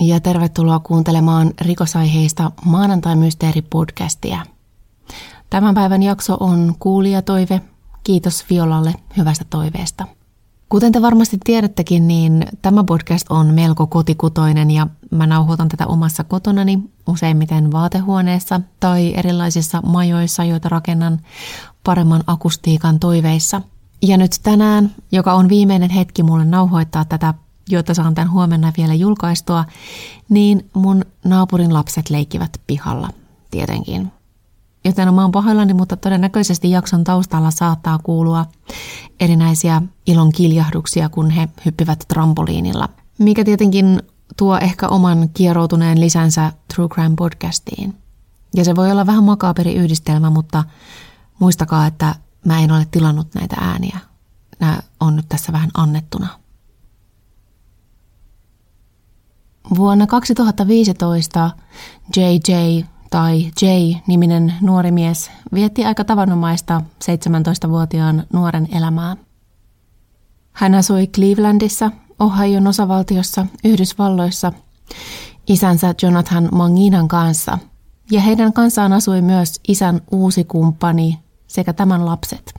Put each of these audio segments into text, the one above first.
ja tervetuloa kuuntelemaan rikosaiheista maanantai-mysteeri-podcastia. Tämän päivän jakso on kuulijatoive. Kiitos Violalle hyvästä toiveesta. Kuten te varmasti tiedättekin, niin tämä podcast on melko kotikutoinen ja mä nauhoitan tätä omassa kotonani useimmiten vaatehuoneessa tai erilaisissa majoissa, joita rakennan paremman akustiikan toiveissa. Ja nyt tänään, joka on viimeinen hetki mulle nauhoittaa tätä jotta saan tämän huomenna vielä julkaistua, niin mun naapurin lapset leikkivät pihalla, tietenkin. Joten mä oon pahoillani, mutta todennäköisesti jakson taustalla saattaa kuulua erinäisiä ilon kiljahduksia, kun he hyppivät trampoliinilla. Mikä tietenkin tuo ehkä oman kieroutuneen lisänsä True Crime podcastiin. Ja se voi olla vähän makaberi yhdistelmä, mutta muistakaa, että mä en ole tilannut näitä ääniä. Nämä on nyt tässä vähän annettuna. Vuonna 2015 JJ tai J-niminen nuori mies vietti aika tavanomaista 17-vuotiaan nuoren elämää. Hän asui Clevelandissa, Ohion osavaltiossa, Yhdysvalloissa, isänsä Jonathan Manginan kanssa, ja heidän kanssaan asui myös isän uusi kumppani sekä tämän lapset.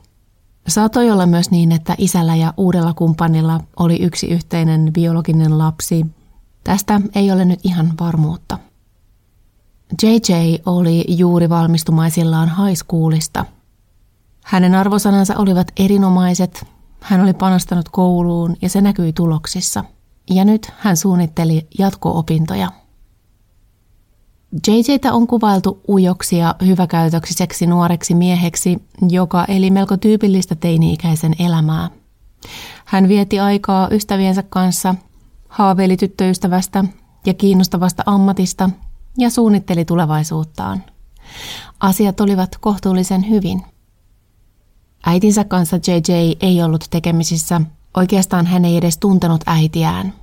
Saatoi olla myös niin, että isällä ja uudella kumppanilla oli yksi yhteinen biologinen lapsi, Tästä ei ole nyt ihan varmuutta. JJ oli juuri valmistumaisillaan high schoolista. Hänen arvosanansa olivat erinomaiset, hän oli panostanut kouluun ja se näkyi tuloksissa. Ja nyt hän suunnitteli jatko-opintoja. JJtä on kuvailtu ujoksi ja hyväkäytöksiseksi nuoreksi mieheksi, joka eli melko tyypillistä teini-ikäisen elämää. Hän vietti aikaa ystäviensä kanssa haaveili tyttöystävästä ja kiinnostavasta ammatista ja suunnitteli tulevaisuuttaan. Asiat olivat kohtuullisen hyvin. Äitinsä kanssa JJ ei ollut tekemisissä, oikeastaan hän ei edes tuntenut äitiään.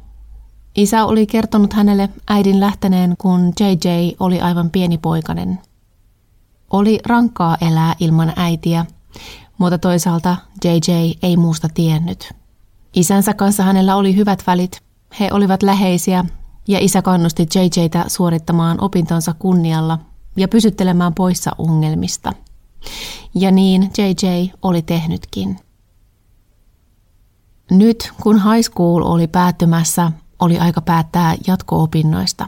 Isä oli kertonut hänelle äidin lähteneen, kun JJ oli aivan pieni poikainen. Oli rankkaa elää ilman äitiä, mutta toisaalta JJ ei muusta tiennyt. Isänsä kanssa hänellä oli hyvät välit, he olivat läheisiä ja isä kannusti JJtä suorittamaan opintonsa kunnialla ja pysyttelemään poissa ongelmista. Ja niin JJ oli tehnytkin. Nyt kun high school oli päättymässä, oli aika päättää jatko-opinnoista.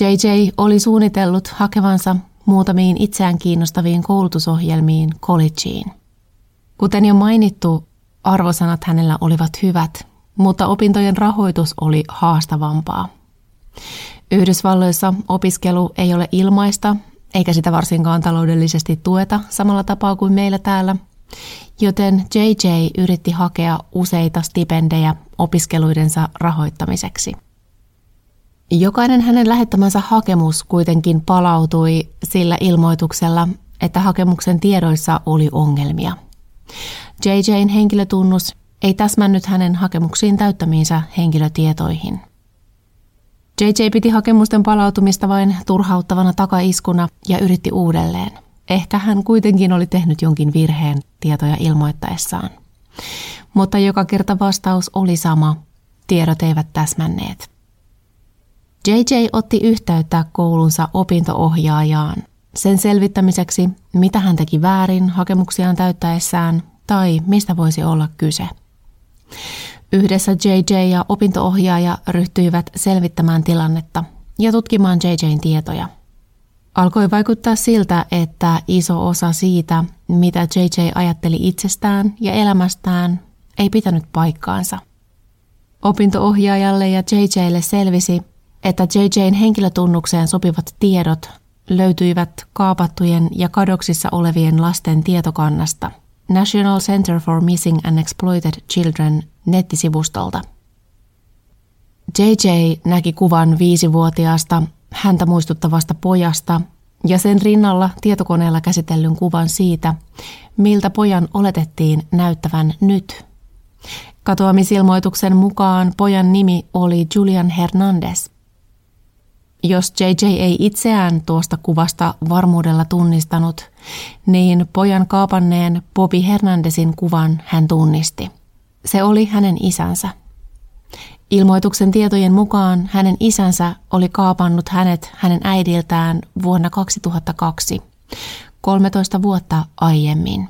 JJ oli suunnitellut hakevansa muutamiin itseään kiinnostaviin koulutusohjelmiin collegeen. Kuten jo mainittu, arvosanat hänellä olivat hyvät mutta opintojen rahoitus oli haastavampaa. Yhdysvalloissa opiskelu ei ole ilmaista, eikä sitä varsinkaan taloudellisesti tueta samalla tapaa kuin meillä täällä, joten JJ yritti hakea useita stipendejä opiskeluidensa rahoittamiseksi. Jokainen hänen lähettämänsä hakemus kuitenkin palautui sillä ilmoituksella, että hakemuksen tiedoissa oli ongelmia. JJn henkilötunnus ei täsmännyt hänen hakemuksiin täyttämiinsä henkilötietoihin. JJ piti hakemusten palautumista vain turhauttavana takaiskuna ja yritti uudelleen. Ehkä hän kuitenkin oli tehnyt jonkin virheen tietoja ilmoittaessaan. Mutta joka kerta vastaus oli sama. Tiedot eivät täsmänneet. JJ otti yhteyttä koulunsa opintoohjaajaan sen selvittämiseksi, mitä hän teki väärin hakemuksiaan täyttäessään tai mistä voisi olla kyse. Yhdessä JJ ja opintoohjaaja ryhtyivät selvittämään tilannetta ja tutkimaan JJn tietoja. Alkoi vaikuttaa siltä, että iso osa siitä, mitä JJ ajatteli itsestään ja elämästään, ei pitänyt paikkaansa. Opintoohjaajalle ja JJlle selvisi, että JJn henkilötunnukseen sopivat tiedot löytyivät kaapattujen ja kadoksissa olevien lasten tietokannasta – National Center for Missing and Exploited Children nettisivustolta. JJ näki kuvan viisivuotiaasta häntä muistuttavasta pojasta ja sen rinnalla tietokoneella käsitellyn kuvan siitä, miltä pojan oletettiin näyttävän nyt. Katoamisilmoituksen mukaan pojan nimi oli Julian Hernandez – jos JJ ei itseään tuosta kuvasta varmuudella tunnistanut, niin pojan kaapanneen Bobby Hernandezin kuvan hän tunnisti. Se oli hänen isänsä. Ilmoituksen tietojen mukaan hänen isänsä oli kaapannut hänet hänen äidiltään vuonna 2002, 13 vuotta aiemmin.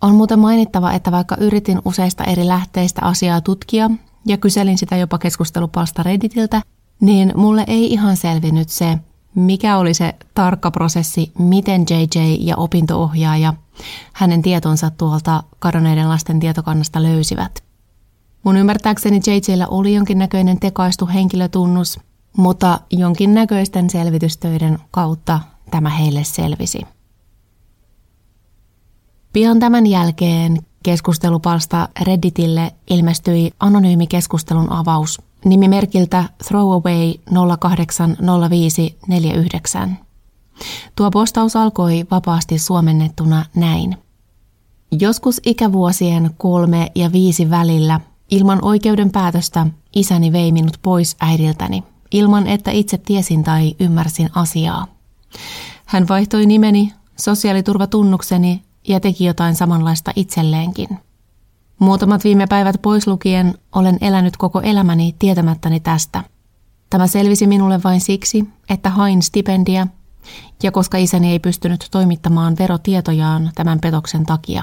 On muuten mainittava, että vaikka yritin useista eri lähteistä asiaa tutkia ja kyselin sitä jopa keskustelupalsta Redditiltä, niin mulle ei ihan selvinnyt se, mikä oli se tarkka prosessi, miten JJ ja opintoohjaaja hänen tietonsa tuolta kadonneiden lasten tietokannasta löysivät. Mun ymmärtääkseni JJllä oli jonkinnäköinen tekaistu henkilötunnus, mutta jonkinnäköisten selvitystöiden kautta tämä heille selvisi. Pian tämän jälkeen keskustelupalsta Redditille ilmestyi anonyymi keskustelun avaus nimimerkiltä Throwaway 080549. Tuo postaus alkoi vapaasti suomennettuna näin. Joskus ikävuosien kolme ja viisi välillä ilman oikeuden päätöstä isäni vei minut pois äidiltäni, ilman että itse tiesin tai ymmärsin asiaa. Hän vaihtoi nimeni, sosiaaliturvatunnukseni ja teki jotain samanlaista itselleenkin. Muutamat viime päivät pois lukien olen elänyt koko elämäni tietämättäni tästä. Tämä selvisi minulle vain siksi, että hain stipendiä ja koska isäni ei pystynyt toimittamaan verotietojaan tämän petoksen takia.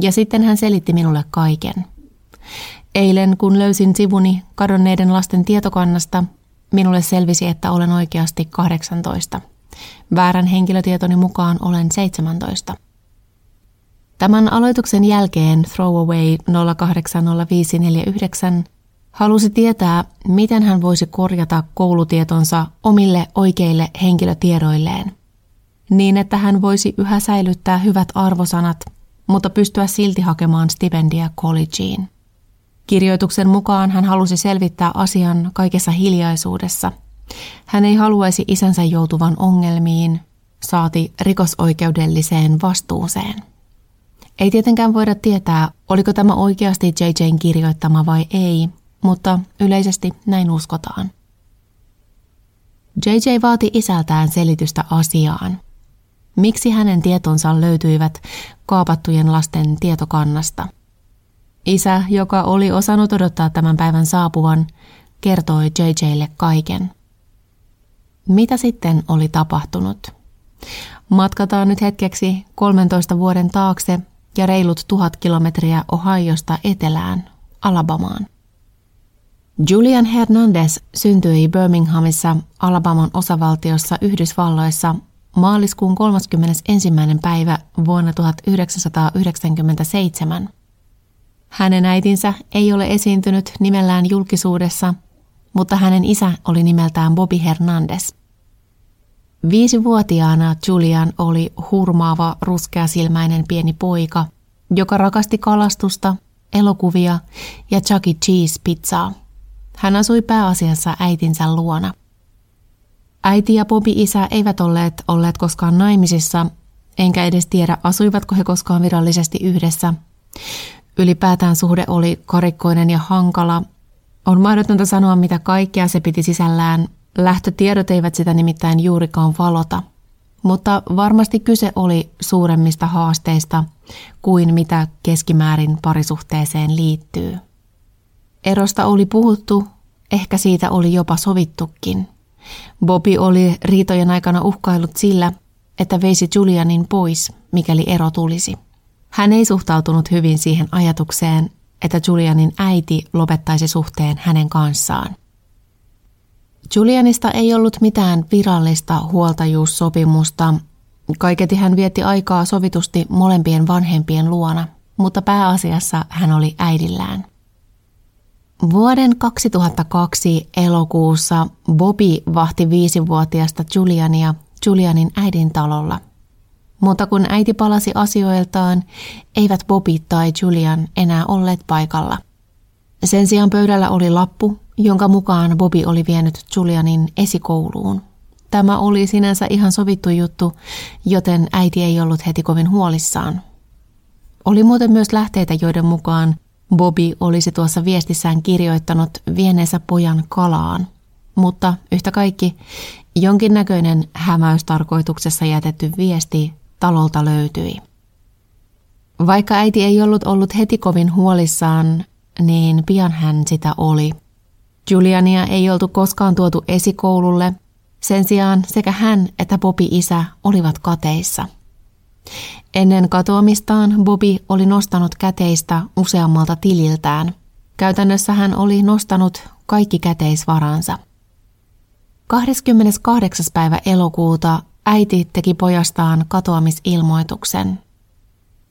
Ja sitten hän selitti minulle kaiken. Eilen, kun löysin sivuni kadonneiden lasten tietokannasta, minulle selvisi, että olen oikeasti 18. Väärän henkilötietoni mukaan olen 17. Tämän aloituksen jälkeen Throwaway 080549 halusi tietää, miten hän voisi korjata koulutietonsa omille oikeille henkilötiedoilleen, niin että hän voisi yhä säilyttää hyvät arvosanat, mutta pystyä silti hakemaan stipendia collegeen. Kirjoituksen mukaan hän halusi selvittää asian kaikessa hiljaisuudessa. Hän ei haluaisi isänsä joutuvan ongelmiin, saati rikosoikeudelliseen vastuuseen. Ei tietenkään voida tietää, oliko tämä oikeasti JJn kirjoittama vai ei, mutta yleisesti näin uskotaan. JJ vaati isältään selitystä asiaan. Miksi hänen tietonsa löytyivät kaapattujen lasten tietokannasta? Isä, joka oli osannut odottaa tämän päivän saapuvan, kertoi JJlle kaiken. Mitä sitten oli tapahtunut? Matkataan nyt hetkeksi 13 vuoden taakse ja reilut tuhat kilometriä Ohiosta etelään, Alabamaan. Julian Hernandez syntyi Birminghamissa, Alabaman osavaltiossa Yhdysvalloissa maaliskuun 31. päivä vuonna 1997. Hänen äitinsä ei ole esiintynyt nimellään julkisuudessa, mutta hänen isä oli nimeltään Bobby Hernandez. Viisivuotiaana Julian oli hurmaava ruskeasilmäinen pieni poika, joka rakasti kalastusta, elokuvia ja Chuck E. Cheese-pizzaa. Hän asui pääasiassa äitinsä luona. Äiti ja Bobby isä eivät olleet olleet koskaan naimisissa, enkä edes tiedä asuivatko he koskaan virallisesti yhdessä. Ylipäätään suhde oli karikkoinen ja hankala. On mahdotonta sanoa, mitä kaikkea se piti sisällään. Lähtötiedot eivät sitä nimittäin juurikaan valota. Mutta varmasti kyse oli suuremmista haasteista kuin mitä keskimäärin parisuhteeseen liittyy. Erosta oli puhuttu, ehkä siitä oli jopa sovittukin. Bobby oli riitojen aikana uhkaillut sillä, että veisi Julianin pois, mikäli ero tulisi. Hän ei suhtautunut hyvin siihen ajatukseen, että Julianin äiti lopettaisi suhteen hänen kanssaan. Julianista ei ollut mitään virallista huoltajuussopimusta. Kaiketi hän vietti aikaa sovitusti molempien vanhempien luona, mutta pääasiassa hän oli äidillään. Vuoden 2002 elokuussa Bobby vahti viisivuotiaasta Juliania Julianin äidin talolla – mutta kun äiti palasi asioiltaan, eivät Bobby tai Julian enää olleet paikalla. Sen sijaan pöydällä oli lappu, jonka mukaan Bobby oli vienyt Julianin esikouluun. Tämä oli sinänsä ihan sovittu juttu, joten äiti ei ollut heti kovin huolissaan. Oli muuten myös lähteitä, joiden mukaan Bobby olisi tuossa viestissään kirjoittanut vieneensä pojan kalaan. Mutta yhtä kaikki, jonkinnäköinen hämäystarkoituksessa jätetty viesti talolta löytyi. Vaikka äiti ei ollut ollut heti kovin huolissaan, niin pian hän sitä oli. Juliania ei oltu koskaan tuotu esikoululle, sen sijaan sekä hän että Bobi isä olivat kateissa. Ennen katoamistaan Bobi oli nostanut käteistä useammalta tililtään. Käytännössä hän oli nostanut kaikki käteisvaransa. 28. päivä elokuuta äiti teki pojastaan katoamisilmoituksen.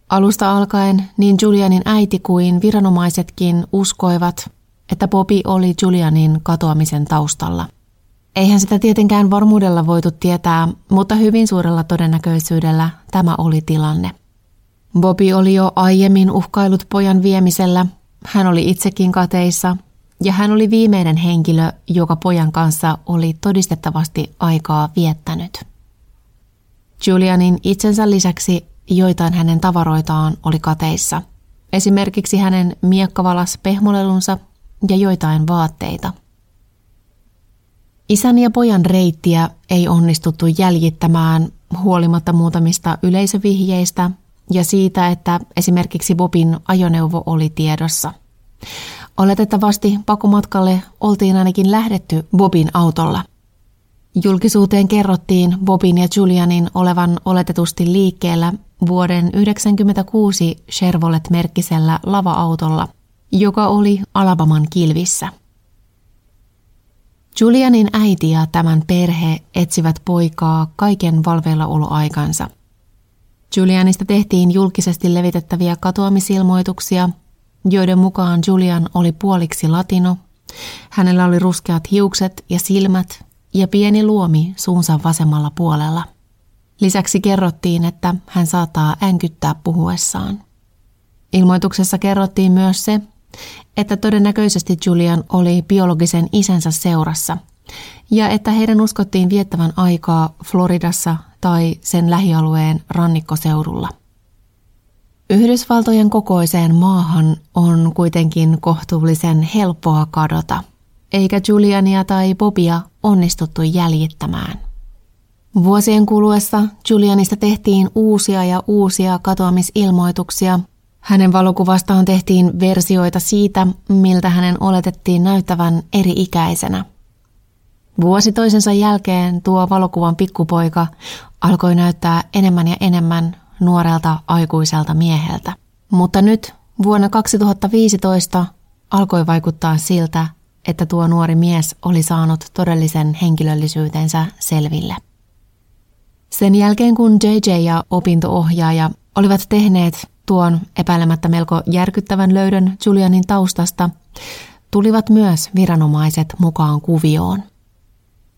Alusta alkaen niin Julianin äiti kuin viranomaisetkin uskoivat, että Bobby oli Julianin katoamisen taustalla. Eihän sitä tietenkään varmuudella voitu tietää, mutta hyvin suurella todennäköisyydellä tämä oli tilanne. Bobby oli jo aiemmin uhkailut pojan viemisellä, hän oli itsekin kateissa ja hän oli viimeinen henkilö, joka pojan kanssa oli todistettavasti aikaa viettänyt. Julianin itsensä lisäksi joitain hänen tavaroitaan oli kateissa. Esimerkiksi hänen miekkavalas pehmolelunsa ja joitain vaatteita. Isän ja pojan reittiä ei onnistuttu jäljittämään huolimatta muutamista yleisövihjeistä ja siitä, että esimerkiksi Bobin ajoneuvo oli tiedossa. Oletettavasti pakomatkalle oltiin ainakin lähdetty Bobin autolla. Julkisuuteen kerrottiin Bobin ja Julianin olevan oletetusti liikkeellä vuoden 1996 Chevrolet-merkkisellä lava-autolla, joka oli Alabaman kilvissä. Julianin äiti ja tämän perhe etsivät poikaa kaiken valveillaoloaikansa. Julianista tehtiin julkisesti levitettäviä katoamisilmoituksia, joiden mukaan Julian oli puoliksi latino, hänellä oli ruskeat hiukset ja silmät ja pieni luomi suunsa vasemmalla puolella. Lisäksi kerrottiin, että hän saattaa änkyttää puhuessaan. Ilmoituksessa kerrottiin myös se, että todennäköisesti Julian oli biologisen isänsä seurassa ja että heidän uskottiin viettävän aikaa Floridassa tai sen lähialueen rannikkoseudulla. Yhdysvaltojen kokoiseen maahan on kuitenkin kohtuullisen helppoa kadota, eikä Juliania tai Bobia onnistuttu jäljittämään. Vuosien kuluessa Julianista tehtiin uusia ja uusia katoamisilmoituksia. Hänen valokuvastaan tehtiin versioita siitä, miltä hänen oletettiin näyttävän eri-ikäisenä. Vuosi toisensa jälkeen tuo valokuvan pikkupoika alkoi näyttää enemmän ja enemmän nuorelta aikuiselta mieheltä. Mutta nyt vuonna 2015 alkoi vaikuttaa siltä, että tuo nuori mies oli saanut todellisen henkilöllisyytensä selville. Sen jälkeen kun JJ ja opintoohjaaja olivat tehneet tuon epäilemättä melko järkyttävän löydön Julianin taustasta, tulivat myös viranomaiset mukaan kuvioon.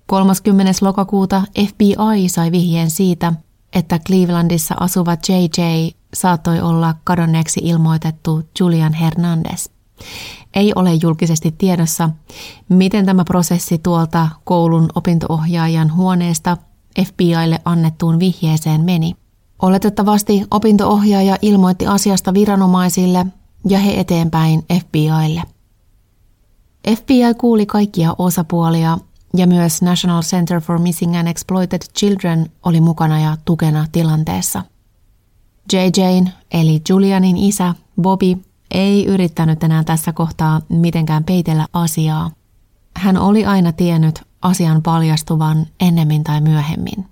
30. lokakuuta FBI sai vihjeen siitä, että Clevelandissa asuva JJ saattoi olla kadonneeksi ilmoitettu Julian Hernandez. Ei ole julkisesti tiedossa, miten tämä prosessi tuolta koulun opintoohjaajan huoneesta FBIlle annettuun vihjeeseen meni. Oletettavasti opintoohjaaja ilmoitti asiasta viranomaisille ja he eteenpäin FBIlle. FBI kuuli kaikkia osapuolia ja myös National Center for Missing and Exploited Children oli mukana ja tukena tilanteessa. JJ, eli Julianin isä, Bobby, ei yrittänyt enää tässä kohtaa mitenkään peitellä asiaa. Hän oli aina tiennyt asian paljastuvan ennemmin tai myöhemmin.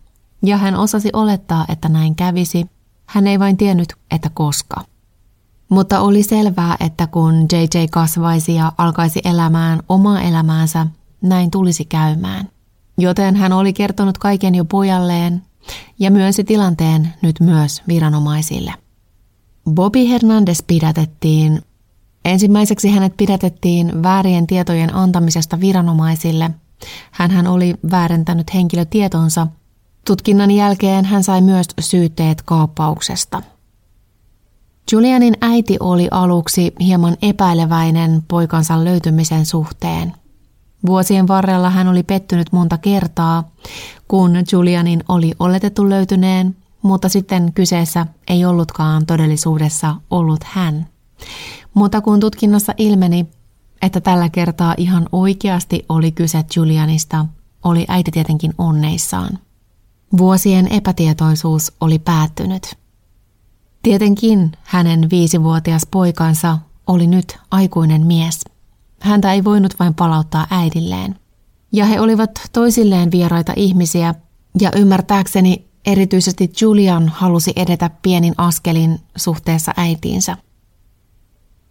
Ja hän osasi olettaa, että näin kävisi. Hän ei vain tiennyt, että koska. Mutta oli selvää, että kun JJ kasvaisi ja alkaisi elämään omaa elämäänsä, näin tulisi käymään. Joten hän oli kertonut kaiken jo pojalleen ja myönsi tilanteen nyt myös viranomaisille. Bobby Hernandez pidätettiin. Ensimmäiseksi hänet pidätettiin väärien tietojen antamisesta viranomaisille. hän oli väärentänyt henkilötietonsa. Tutkinnan jälkeen hän sai myös syytteet kaappauksesta. Julianin äiti oli aluksi hieman epäileväinen poikansa löytymisen suhteen – Vuosien varrella hän oli pettynyt monta kertaa, kun Julianin oli oletettu löytyneen, mutta sitten kyseessä ei ollutkaan todellisuudessa ollut hän. Mutta kun tutkinnassa ilmeni, että tällä kertaa ihan oikeasti oli kyse Julianista, oli äiti tietenkin onneissaan. Vuosien epätietoisuus oli päättynyt. Tietenkin hänen viisivuotias poikansa oli nyt aikuinen mies. Häntä ei voinut vain palauttaa äidilleen. Ja he olivat toisilleen vieraita ihmisiä, ja ymmärtääkseni erityisesti Julian halusi edetä pienin askelin suhteessa äitiinsä.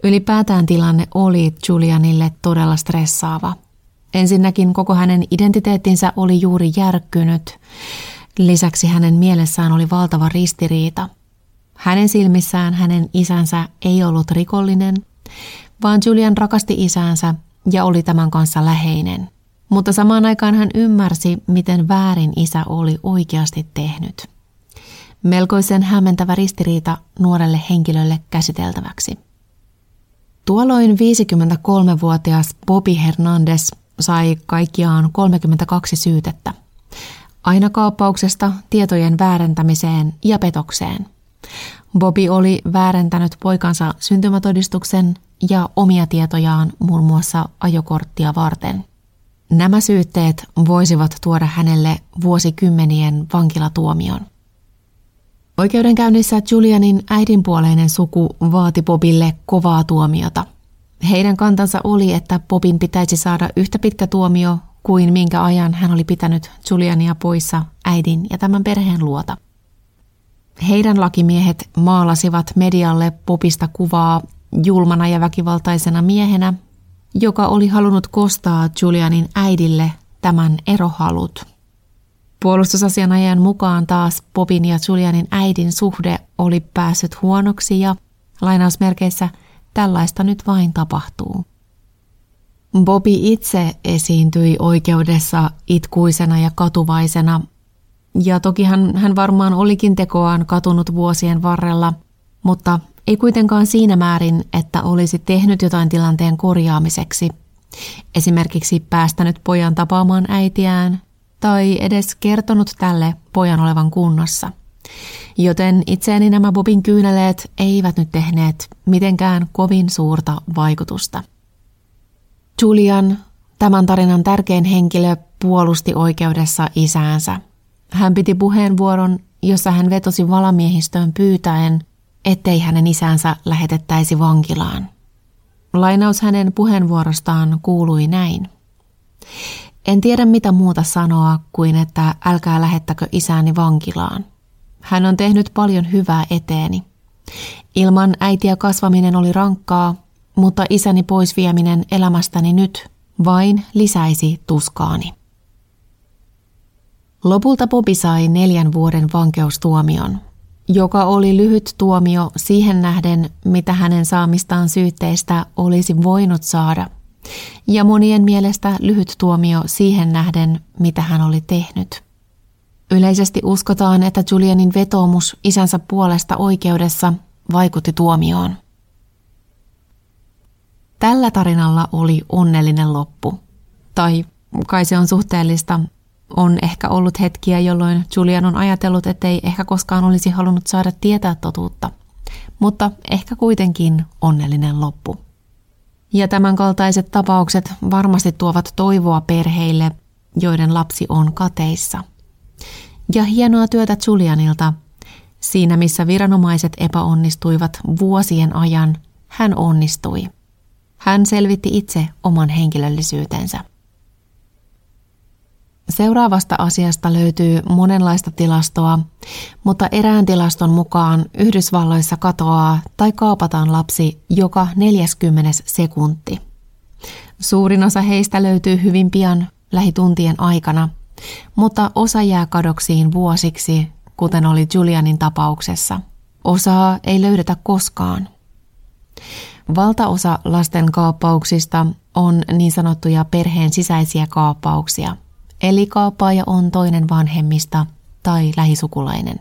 Ylipäätään tilanne oli Julianille todella stressaava. Ensinnäkin koko hänen identiteettinsä oli juuri järkkynyt. Lisäksi hänen mielessään oli valtava ristiriita. Hänen silmissään hänen isänsä ei ollut rikollinen, vaan Julian rakasti isäänsä ja oli tämän kanssa läheinen. Mutta samaan aikaan hän ymmärsi, miten väärin isä oli oikeasti tehnyt. Melkoisen hämmentävä ristiriita nuorelle henkilölle käsiteltäväksi. Tuolloin 53-vuotias Bobby Hernandez sai kaikkiaan 32 syytettä. Aina kaappauksesta, tietojen väärentämiseen ja petokseen. Bobby oli väärentänyt poikansa syntymätodistuksen ja omia tietojaan muun muassa ajokorttia varten. Nämä syytteet voisivat tuoda hänelle vuosikymmenien vankilatuomion. Oikeudenkäynnissä Julianin äidinpuoleinen suku vaati Bobille kovaa tuomiota. Heidän kantansa oli, että Bobin pitäisi saada yhtä pitkä tuomio kuin minkä ajan hän oli pitänyt Juliania poissa äidin ja tämän perheen luota. Heidän lakimiehet maalasivat medialle Bobista kuvaa julmana ja väkivaltaisena miehenä, joka oli halunnut kostaa Julianin äidille tämän erohalut. Puolustusasianajan mukaan taas Bobin ja Julianin äidin suhde oli päässyt huonoksi ja lainausmerkeissä tällaista nyt vain tapahtuu. Bobby itse esiintyi oikeudessa itkuisena ja katuvaisena, ja toki hän, hän varmaan olikin tekoaan katunut vuosien varrella, mutta ei kuitenkaan siinä määrin, että olisi tehnyt jotain tilanteen korjaamiseksi. Esimerkiksi päästänyt pojan tapaamaan äitiään tai edes kertonut tälle pojan olevan kunnossa. Joten itseäni nämä Bobin kyyneleet eivät nyt tehneet mitenkään kovin suurta vaikutusta. Julian, tämän tarinan tärkein henkilö, puolusti oikeudessa isäänsä. Hän piti puheenvuoron, jossa hän vetosi valamiehistöön pyytäen, ettei hänen isänsä lähetettäisi vankilaan. Lainaus hänen puheenvuorostaan kuului näin. En tiedä mitä muuta sanoa kuin, että älkää lähettäkö isäni vankilaan. Hän on tehnyt paljon hyvää eteeni. Ilman äitiä kasvaminen oli rankkaa, mutta isäni pois vieminen elämästäni nyt vain lisäisi tuskaani. Lopulta Bobi sai neljän vuoden vankeustuomion, joka oli lyhyt tuomio siihen nähden, mitä hänen saamistaan syytteistä olisi voinut saada, ja monien mielestä lyhyt tuomio siihen nähden, mitä hän oli tehnyt. Yleisesti uskotaan, että Julianin vetoomus isänsä puolesta oikeudessa vaikutti tuomioon. Tällä tarinalla oli onnellinen loppu. Tai kai se on suhteellista. On ehkä ollut hetkiä, jolloin Julian on ajatellut, ettei ehkä koskaan olisi halunnut saada tietää totuutta. Mutta ehkä kuitenkin onnellinen loppu. Ja tämänkaltaiset tapaukset varmasti tuovat toivoa perheille, joiden lapsi on kateissa. Ja hienoa työtä Julianilta. Siinä missä viranomaiset epäonnistuivat vuosien ajan, hän onnistui. Hän selvitti itse oman henkilöllisyytensä. Seuraavasta asiasta löytyy monenlaista tilastoa, mutta erään tilaston mukaan Yhdysvalloissa katoaa tai kaapataan lapsi joka 40 sekunti. Suurin osa heistä löytyy hyvin pian lähituntien aikana, mutta osa jää kadoksiin vuosiksi, kuten oli Julianin tapauksessa. Osaa ei löydetä koskaan. Valtaosa lasten kaappauksista on niin sanottuja perheen sisäisiä kaappauksia, eli kaappaaja on toinen vanhemmista tai lähisukulainen.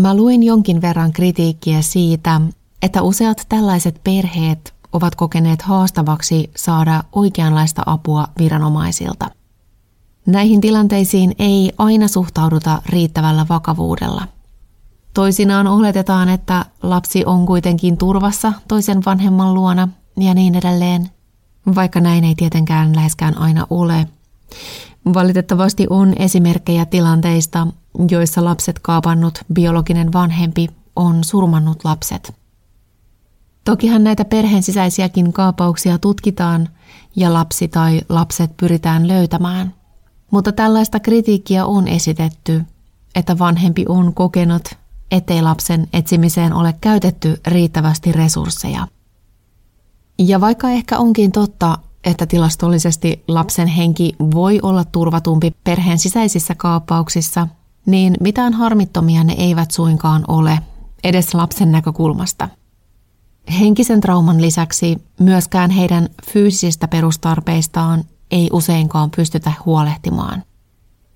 Mä luin jonkin verran kritiikkiä siitä, että useat tällaiset perheet ovat kokeneet haastavaksi saada oikeanlaista apua viranomaisilta. Näihin tilanteisiin ei aina suhtauduta riittävällä vakavuudella. Toisinaan oletetaan, että lapsi on kuitenkin turvassa toisen vanhemman luona ja niin edelleen, vaikka näin ei tietenkään läheskään aina ole. Valitettavasti on esimerkkejä tilanteista, joissa lapset kaapannut biologinen vanhempi on surmannut lapset. Tokihan näitä perheen sisäisiäkin kaapauksia tutkitaan ja lapsi tai lapset pyritään löytämään. Mutta tällaista kritiikkiä on esitetty, että vanhempi on kokenut, ettei lapsen etsimiseen ole käytetty riittävästi resursseja. Ja vaikka ehkä onkin totta, että tilastollisesti lapsen henki voi olla turvatumpi perheen sisäisissä kaappauksissa, niin mitään harmittomia ne eivät suinkaan ole, edes lapsen näkökulmasta. Henkisen trauman lisäksi myöskään heidän fyysisistä perustarpeistaan ei useinkaan pystytä huolehtimaan.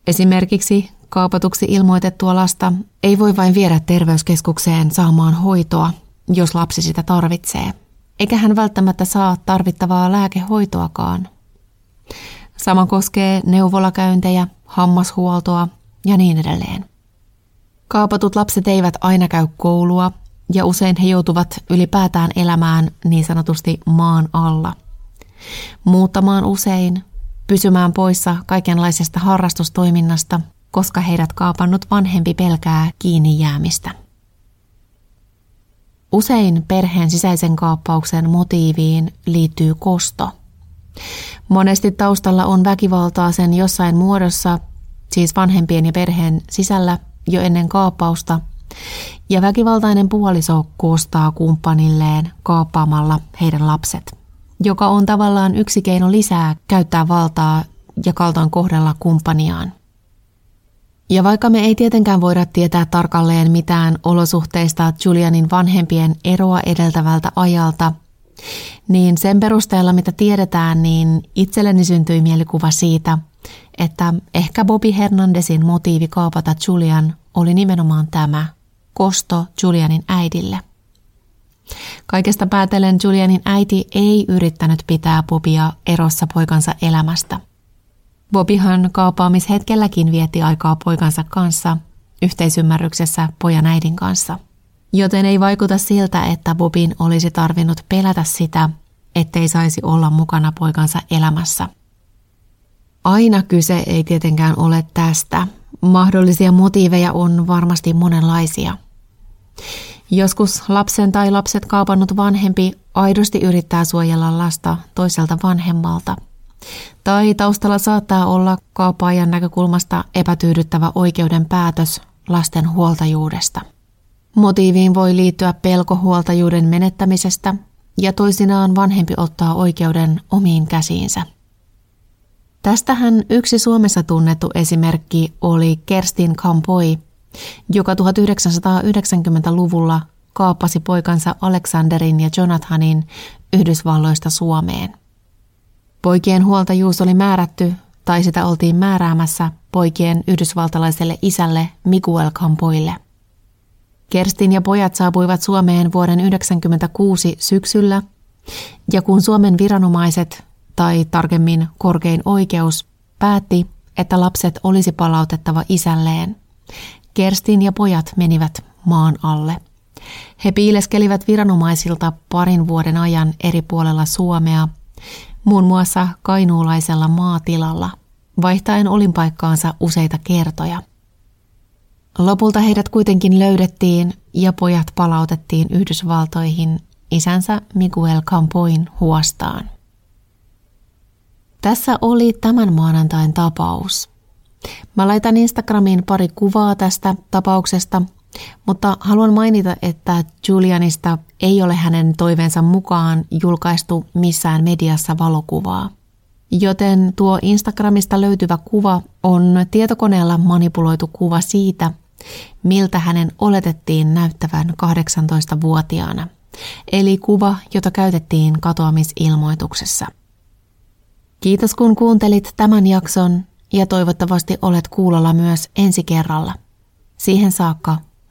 Esimerkiksi kaapatuksi ilmoitettua lasta ei voi vain viedä terveyskeskukseen saamaan hoitoa, jos lapsi sitä tarvitsee – eikä hän välttämättä saa tarvittavaa lääkehoitoakaan. Sama koskee neuvolakäyntejä, hammashuoltoa ja niin edelleen. Kaapatut lapset eivät aina käy koulua ja usein he joutuvat ylipäätään elämään niin sanotusti maan alla. Muuttamaan usein, pysymään poissa kaikenlaisesta harrastustoiminnasta, koska heidät kaapannut vanhempi pelkää kiinni jäämistä. Usein perheen sisäisen kaappauksen motiiviin liittyy kosto. Monesti taustalla on väkivaltaa sen jossain muodossa, siis vanhempien ja perheen sisällä jo ennen kaappausta, ja väkivaltainen puoliso kostaa kumppanilleen kaappaamalla heidän lapset, joka on tavallaan yksi keino lisää käyttää valtaa ja kaltoin kohdella kumppaniaan. Ja vaikka me ei tietenkään voida tietää tarkalleen mitään olosuhteista Julianin vanhempien eroa edeltävältä ajalta, niin sen perusteella mitä tiedetään, niin itselleni syntyi mielikuva siitä, että ehkä Bobby Hernandezin motiivi kaapata Julian oli nimenomaan tämä, kosto Julianin äidille. Kaikesta päätellen Julianin äiti ei yrittänyt pitää Bobia erossa poikansa elämästä. Bobihan kaapaamishetkelläkin vietti aikaa poikansa kanssa, yhteisymmärryksessä pojan äidin kanssa. Joten ei vaikuta siltä, että Bobin olisi tarvinnut pelätä sitä, ettei saisi olla mukana poikansa elämässä. Aina kyse ei tietenkään ole tästä. Mahdollisia motiiveja on varmasti monenlaisia. Joskus lapsen tai lapset kaapannut vanhempi aidosti yrittää suojella lasta toiselta vanhemmalta – tai taustalla saattaa olla kaapaajan näkökulmasta epätyydyttävä oikeuden päätös lasten huoltajuudesta. Motiiviin voi liittyä pelko huoltajuuden menettämisestä ja toisinaan vanhempi ottaa oikeuden omiin käsiinsä. Tästähän yksi Suomessa tunnettu esimerkki oli Kerstin Kampoi, joka 1990-luvulla kaappasi poikansa Aleksanderin ja Jonathanin Yhdysvalloista Suomeen. Poikien huoltajuus oli määrätty, tai sitä oltiin määräämässä poikien yhdysvaltalaiselle isälle Miguel Campoille. Kerstin ja pojat saapuivat Suomeen vuoden 1996 syksyllä, ja kun Suomen viranomaiset, tai tarkemmin korkein oikeus, päätti, että lapset olisi palautettava isälleen, Kerstin ja pojat menivät maan alle. He piileskelivät viranomaisilta parin vuoden ajan eri puolella Suomea muun muassa kainuulaisella maatilalla, vaihtaen olinpaikkaansa useita kertoja. Lopulta heidät kuitenkin löydettiin ja pojat palautettiin Yhdysvaltoihin isänsä Miguel Campoin huostaan. Tässä oli tämän maanantain tapaus. Mä laitan Instagramiin pari kuvaa tästä tapauksesta – mutta haluan mainita, että Julianista ei ole hänen toiveensa mukaan julkaistu missään mediassa valokuvaa. Joten tuo Instagramista löytyvä kuva on tietokoneella manipuloitu kuva siitä, miltä hänen oletettiin näyttävän 18-vuotiaana. Eli kuva, jota käytettiin katoamisilmoituksessa. Kiitos kun kuuntelit tämän jakson ja toivottavasti olet kuulolla myös ensi kerralla. Siihen saakka